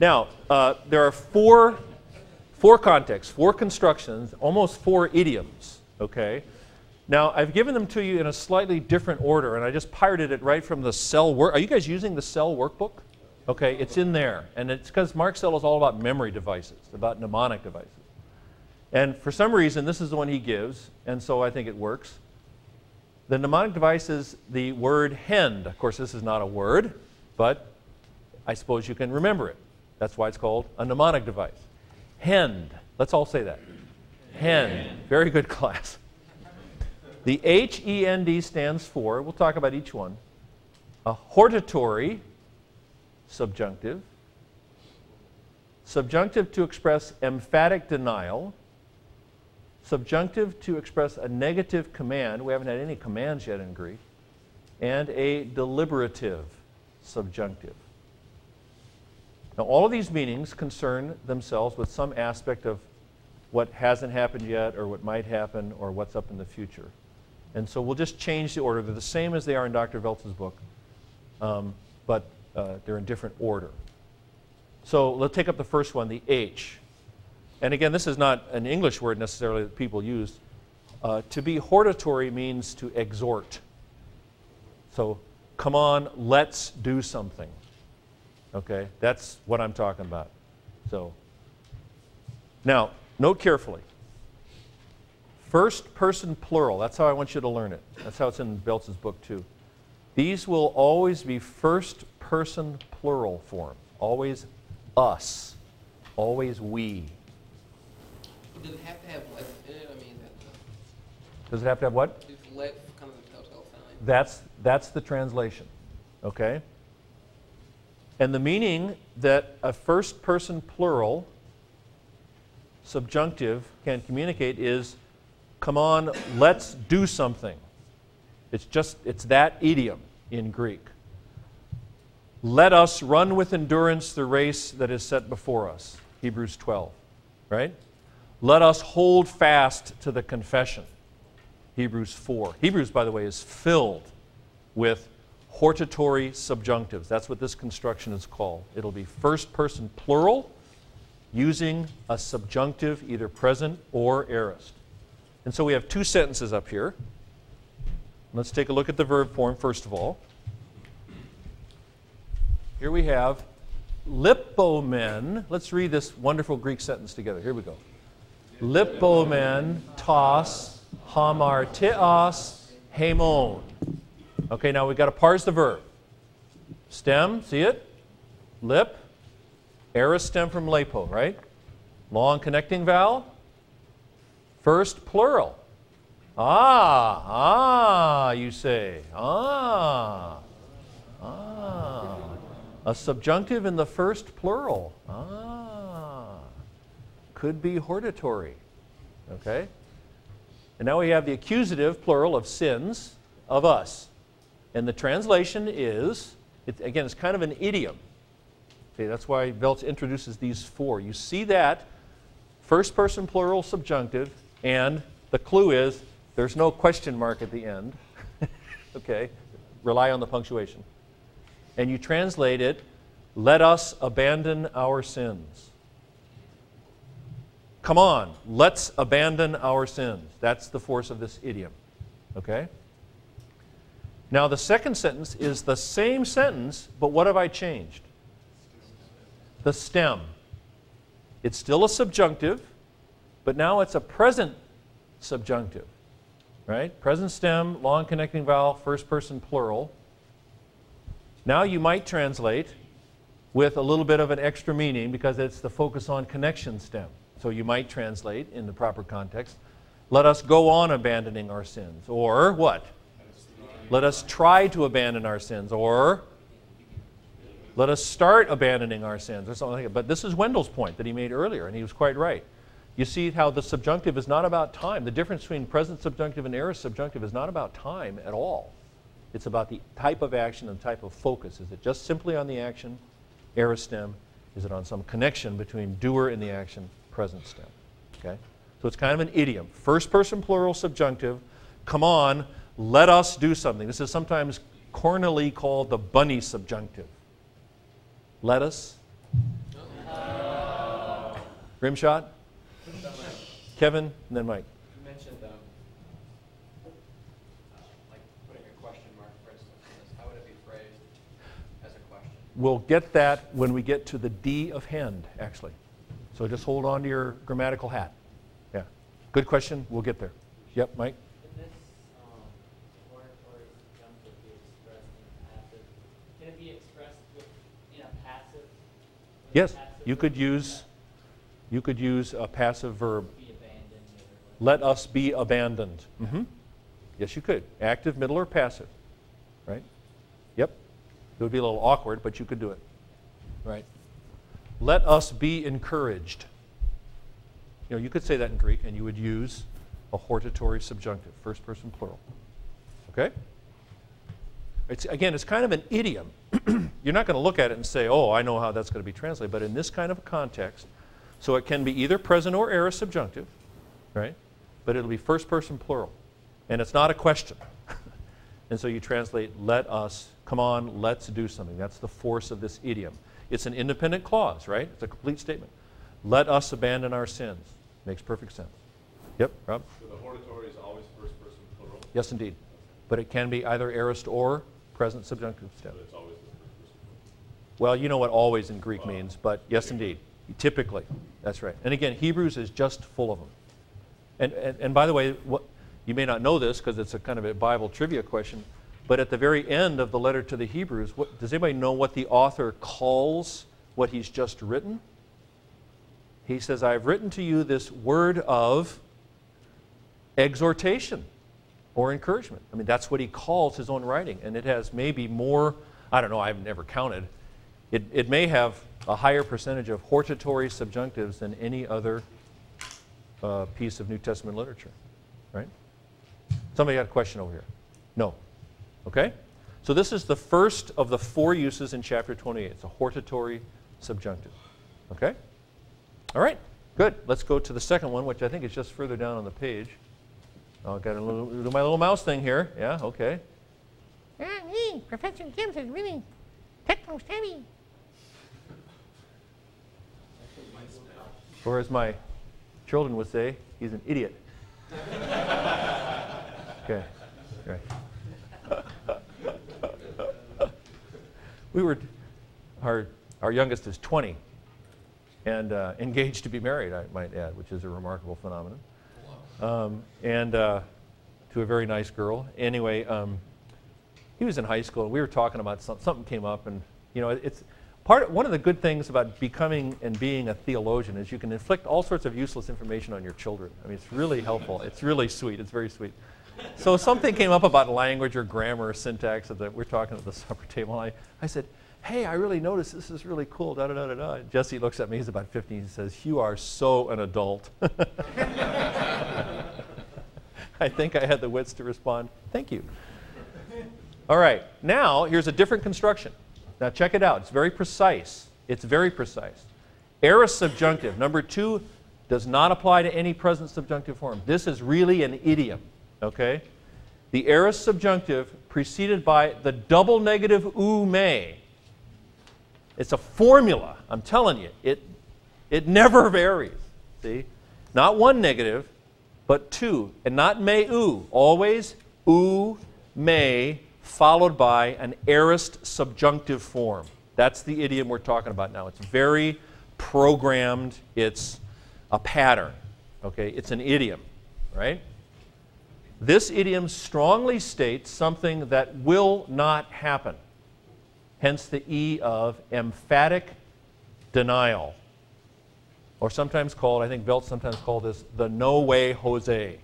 Now, uh, there are four, four contexts, four constructions, almost four idioms, okay? Now, I've given them to you in a slightly different order, and I just pirated it right from the cell work. Are you guys using the cell workbook? Okay, it's in there. And it's because Mark Cell is all about memory devices, about mnemonic devices. And for some reason, this is the one he gives, and so I think it works. The mnemonic device is the word hend. Of course, this is not a word, but I suppose you can remember it. That's why it's called a mnemonic device. Hend. Let's all say that. Hend. Very good class. The H E N D stands for, we'll talk about each one, a hortatory subjunctive, subjunctive to express emphatic denial, subjunctive to express a negative command. We haven't had any commands yet in Greek, and a deliberative subjunctive. Now, all of these meanings concern themselves with some aspect of what hasn't happened yet, or what might happen, or what's up in the future. And so we'll just change the order. They're the same as they are in Dr. Voelz's book, um, but uh, they're in different order. So let's take up the first one, the H. And again, this is not an English word necessarily that people use. Uh, to be hortatory means to exhort. So, come on, let's do something. Okay, that's what I'm talking about. So, now, note carefully. First person plural. That's how I want you to learn it. That's how it's in Voelz's book, too. These will always be first person plural form. Always us. Always we. Does it have to have let in it? I mean, that, Does it have to have what? let kind of the? That's, that's the translation. Okay? And the meaning that a first person plural subjunctive can communicate is come on, let's do something. It's just, it's that idiom in Greek. Let us run with endurance the race that is set before us. Hebrews 12, right? Let us hold fast to the confession. Hebrews 4. Hebrews, by the way, is filled with hortatory subjunctives. That's what this construction is called. It'll be first person plural using a subjunctive, either present or aorist. And so we have two sentences up here. Let's take a look at the verb form first of all. Here we have lipomen. Let's read this wonderful Greek sentence together. Here we go. Lipomen tos hamartios hemon. Okay, now we've got to parse the verb. Stem, see it? Lip. Aorist stem from lepo, right? Long connecting vowel. First plural. Ah, ah, you say. Ah, ah. A subjunctive in the first plural. Ah. Could be hortatory. Okay? And now we have the accusative plural of sins of us. And the translation is, it, again, it's kind of an idiom. Okay, that's why Voelz introduces these four. You see that first person plural subjunctive, and the clue is there's no question mark at the end. okay, rely on the punctuation. And you translate it, let us abandon our sins. Come on, let's abandon our sins. That's the force of this idiom. Okay? Now, the second sentence is the same sentence, but what have I changed? The stem. It's still a subjunctive, but now it's a present subjunctive. Right? Present stem, long connecting vowel, first person plural. Now you might translate with a little bit of an extra meaning because it's the focus on connection stem. So you might translate in the proper context, let us go on abandoning our sins. Or what? Let us try to abandon our sins. Or let us start abandoning our sins. Or something like. But this is Wendell's point that he made earlier, and he was quite right. You see how the subjunctive is not about time. The difference between present subjunctive and aorist subjunctive is not about time at all. It's about the type of action and the type of focus. Is it just simply on the action, aorist stem? Is it on some connection between doer and the action, present stem? Okay? So it's kind of an idiom. First person plural subjunctive. Come on, let us do something. This is sometimes cornily called the bunny subjunctive. Let us Rimshot? Kevin, and then Mike. You mentioned, um, uh, like putting a question mark, for instance. How would it be phrased as a question? We'll get that when we get to the D of hend, actually. So just hold on to your grammatical hat. Yeah. Good question. We'll get there. Yep, Mike? Can this um, oratory subjunctive be expressed in a passive? Can it be expressed with, in a passive? with a Yes, you could use you could use a passive verb. Be abandoned or whatever. Let us be abandoned. hmm Yes, you could. Active, middle, or passive. Right? Yep. It would be a little awkward, but you could do it. Right? Let us be encouraged. You know, you could say that in Greek, and you would use a hortatory subjunctive, first person plural. Okay? It's, again, it's kind of an idiom. You're not going to look at it and say, oh, I know how that's going to be translated. But in this kind of a context, so it can be either present or aorist subjunctive, right? But it'll be first person plural. And it's not a question. and so you translate, let us, come on, let's do something. That's the force of this idiom. It's an independent clause, right? It's a complete statement. Let us abandon our sins. Makes perfect sense. Yep, Rob? So the hortatory is always first person plural, Yes, indeed. But it can be either aorist or present subjunctive step it's always the first person. Well, you know what always in Greek means, but yes, indeed. Typically. That's right. And again, Hebrews is just full of them. And, and, and by the way, what, you may not know this because it's a kind of a Bible trivia question, but at the very end of the letter to the Hebrews, what, does anybody know what the author calls what he's just written? He says, I've written to you this word of exhortation or encouragement. I mean, that's what he calls his own writing. And it has maybe more, I don't know, I've never counted. It, it may have a higher percentage of hortatory subjunctives than any other uh, piece of New Testament literature, right? Somebody got a question over here? No. Okay? So this is the first of the four uses in chapter 28. It's a hortatory subjunctive. Okay? All right, good. Let's go to the second one, which I think is just further down on the page. Oh, I've got a little, do my little mouse thing here. Yeah, okay. Ah, gee, Professor Gibbs is really techno Or as my children would say, he's an idiot. okay, right. we were, our, our youngest is 20 and uh, engaged to be married, I might add, which is a remarkable phenomenon. Um, and uh, to a very nice girl. Anyway, um, he was in high school, and we were talking about some, something came up, and you know, it's part. One of the good things about becoming and being a theologian is you can inflict all sorts of useless information on your children. I mean, it's really helpful. It's really sweet. It's very sweet. So something came up about language or grammar or syntax that we're talking at the supper table. And I, I said, "Hey, I really noticed this is really cool." Da da da da da. Jesse looks at me. He's about 15. He says, "You are so an adult." I think I had the wits to respond, "Thank you." All right, now here's a different construction. Now check it out. It's very precise. It's very precise. Aorist subjunctive, number two, does not apply to any present subjunctive form. This is really an idiom, okay? The aorist subjunctive preceded by the double negative ou may. It's a formula, I'm telling you. It, it never varies, see? Not one negative, but two. And not may ou, always ou may followed by an aorist subjunctive form. That's the idiom we're talking about now. It's very programmed, it's a pattern. Okay, it's an idiom, right? This idiom strongly states something that will not happen. Hence the E of emphatic denial. Or sometimes called, I think Belt sometimes called this the no way Jose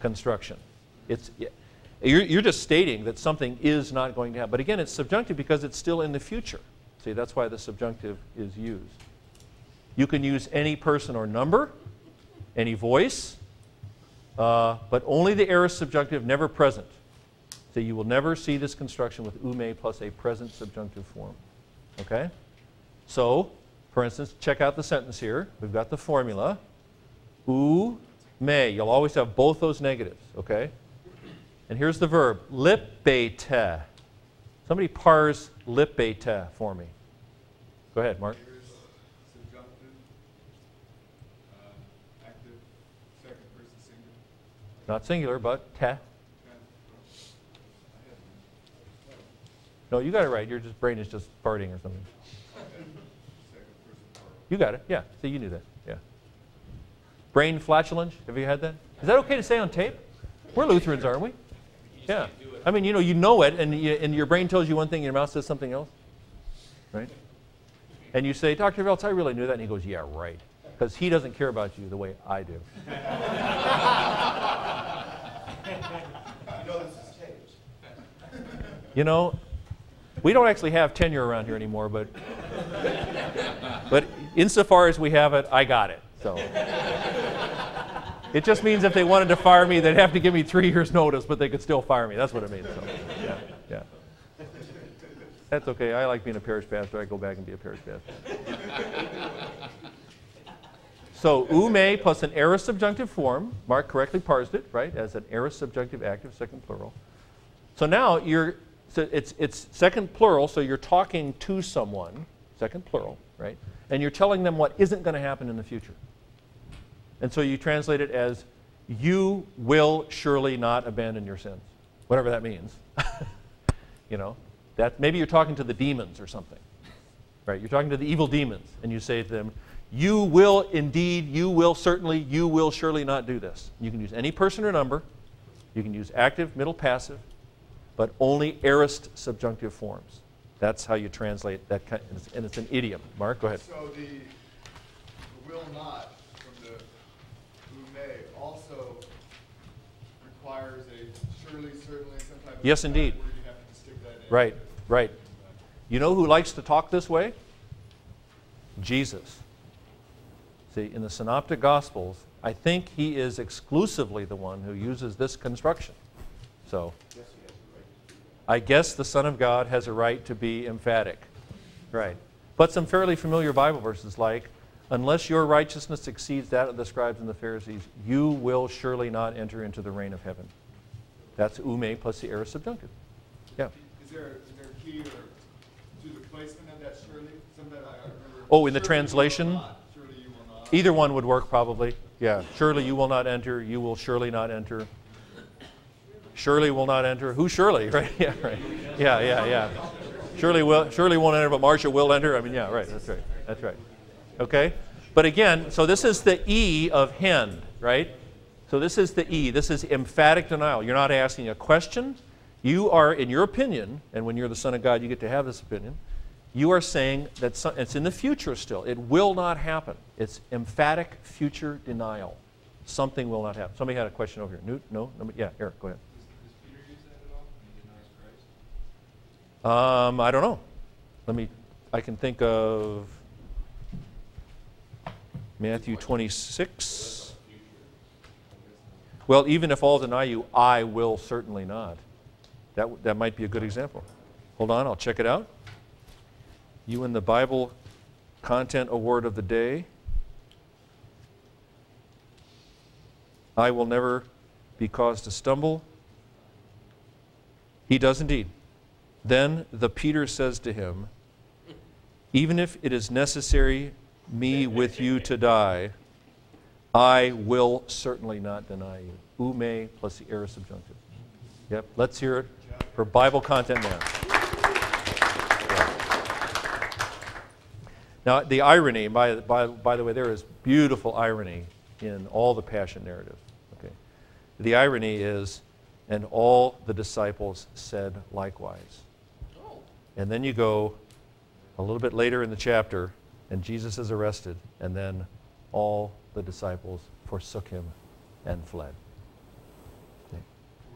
construction. It's, you're, you're just stating that something is not going to happen. But again, it's subjunctive because it's still in the future. See, that's why the subjunctive is used. You can use any person or number, any voice, uh, but only the aorist subjunctive, never present. So you will never see this construction with ume plus a present subjunctive form. Okay? So, for instance, check out the sentence here. We've got the formula. U. You'll always have both those negatives, okay? And here's the verb, libete. Somebody parse libete for me. Go ahead, Mark. Not singular, but te. No, you got it right. Your just brain is just farting or something. You got it. Yeah. See, you knew that. Yeah. Brain flatulence. Have you had that? Is that okay to say on tape? We're Lutherans, aren't we? Yeah. I mean, you know, you know it, and, you, and your brain tells you one thing, and your mouth says something else, right? And you say, Dr. Voelz, I really knew that, and he goes, Yeah, right, because he doesn't care about you the way I do. You know this is taped. You know, we don't actually have tenure around here anymore, but but insofar as we have it, I got it. So it just means if they wanted to fire me, they'd have to give me three years' notice, but they could still fire me. That's what it means. So, yeah, yeah. That's okay. I like being a parish pastor. I go back and be a parish pastor. So ume plus an aorist subjunctive form. Mark correctly parsed it, right, as an aorist subjunctive active second plural. So now you're, so it's, it's second plural, so you're talking to someone, second plural, right? And you're telling them what isn't going to happen in the future. And so you translate it as, you will surely not abandon your sins, whatever that means. you know, that maybe you're talking to the demons or something, right? You're talking to the evil demons, and you say to them, you will indeed, you will certainly, you will surely not do this. You can use any person or number. You can use active, middle, passive, but only aorist subjunctive forms. That's how you translate that, kind, and it's- an idiom. Mark, go ahead. So the will not from the who may also requires a surely, certainly, some type of. Yes, indeed. Where you have to stick that in. Right, right. You know who likes to talk this way? Jesus. See, in the Synoptic Gospels, I think he is exclusively the one who uses this construction. So, I guess the Son of God has a right to be emphatic. Right. But some fairly familiar Bible verses like, unless your righteousness exceeds that of the scribes and the Pharisees, you will surely not enter into the reign of heaven. That's ume plus the aorist subjunctive. Yeah. Is there, is there a key or to the placement of that surely? Sometimes I I remember. Oh, in the surely you will translation? not, Surely you will not. Either one would work probably. Yeah. Surely you will not enter. You will surely not enter. Surely will not enter. Who surely? Right? Yeah. Right. Yeah. Yeah. Yeah. Surely will. Surely won't enter, but Marcia will enter. I mean, yeah. Right. That's right. That's right. Okay. But again, so this is the e of hen, right? So this is the e. This is emphatic denial. You're not asking a question. You are, in your opinion, and when you're the Son of God, you get to have this opinion. You are saying that some, it's in the future still. It will not happen. It's emphatic future denial. Something will not happen. Somebody had a question over here. Newt? No? Nobody? Yeah, Eric, go ahead. Um, I don't know. Let me, I can think of Matthew 26. Well, even if all deny you, I will certainly not. That, that might be a good example. Hold on, I'll check it out. You in the Bible Content Award of the Day. I will never be caused to stumble. He does indeed. Then the Peter says to him, Even if it is necessary me with you to die, I will certainly not deny you. Ume plus the aorist subjunctive. Yep, let's hear it for Bible content man. Now, the irony, by, by, by the way, there is beautiful irony in all the passion narrative. Okay? The irony is, and all the disciples said likewise. Oh, And then you go a little bit later in the chapter, and Jesus is arrested, and then all the disciples forsook him and fled. Okay.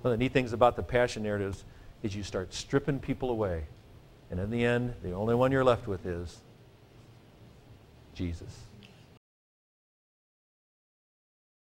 One of the neat things about the passion narratives is you start stripping people away, and in the end, the only one you're left with is Jesus.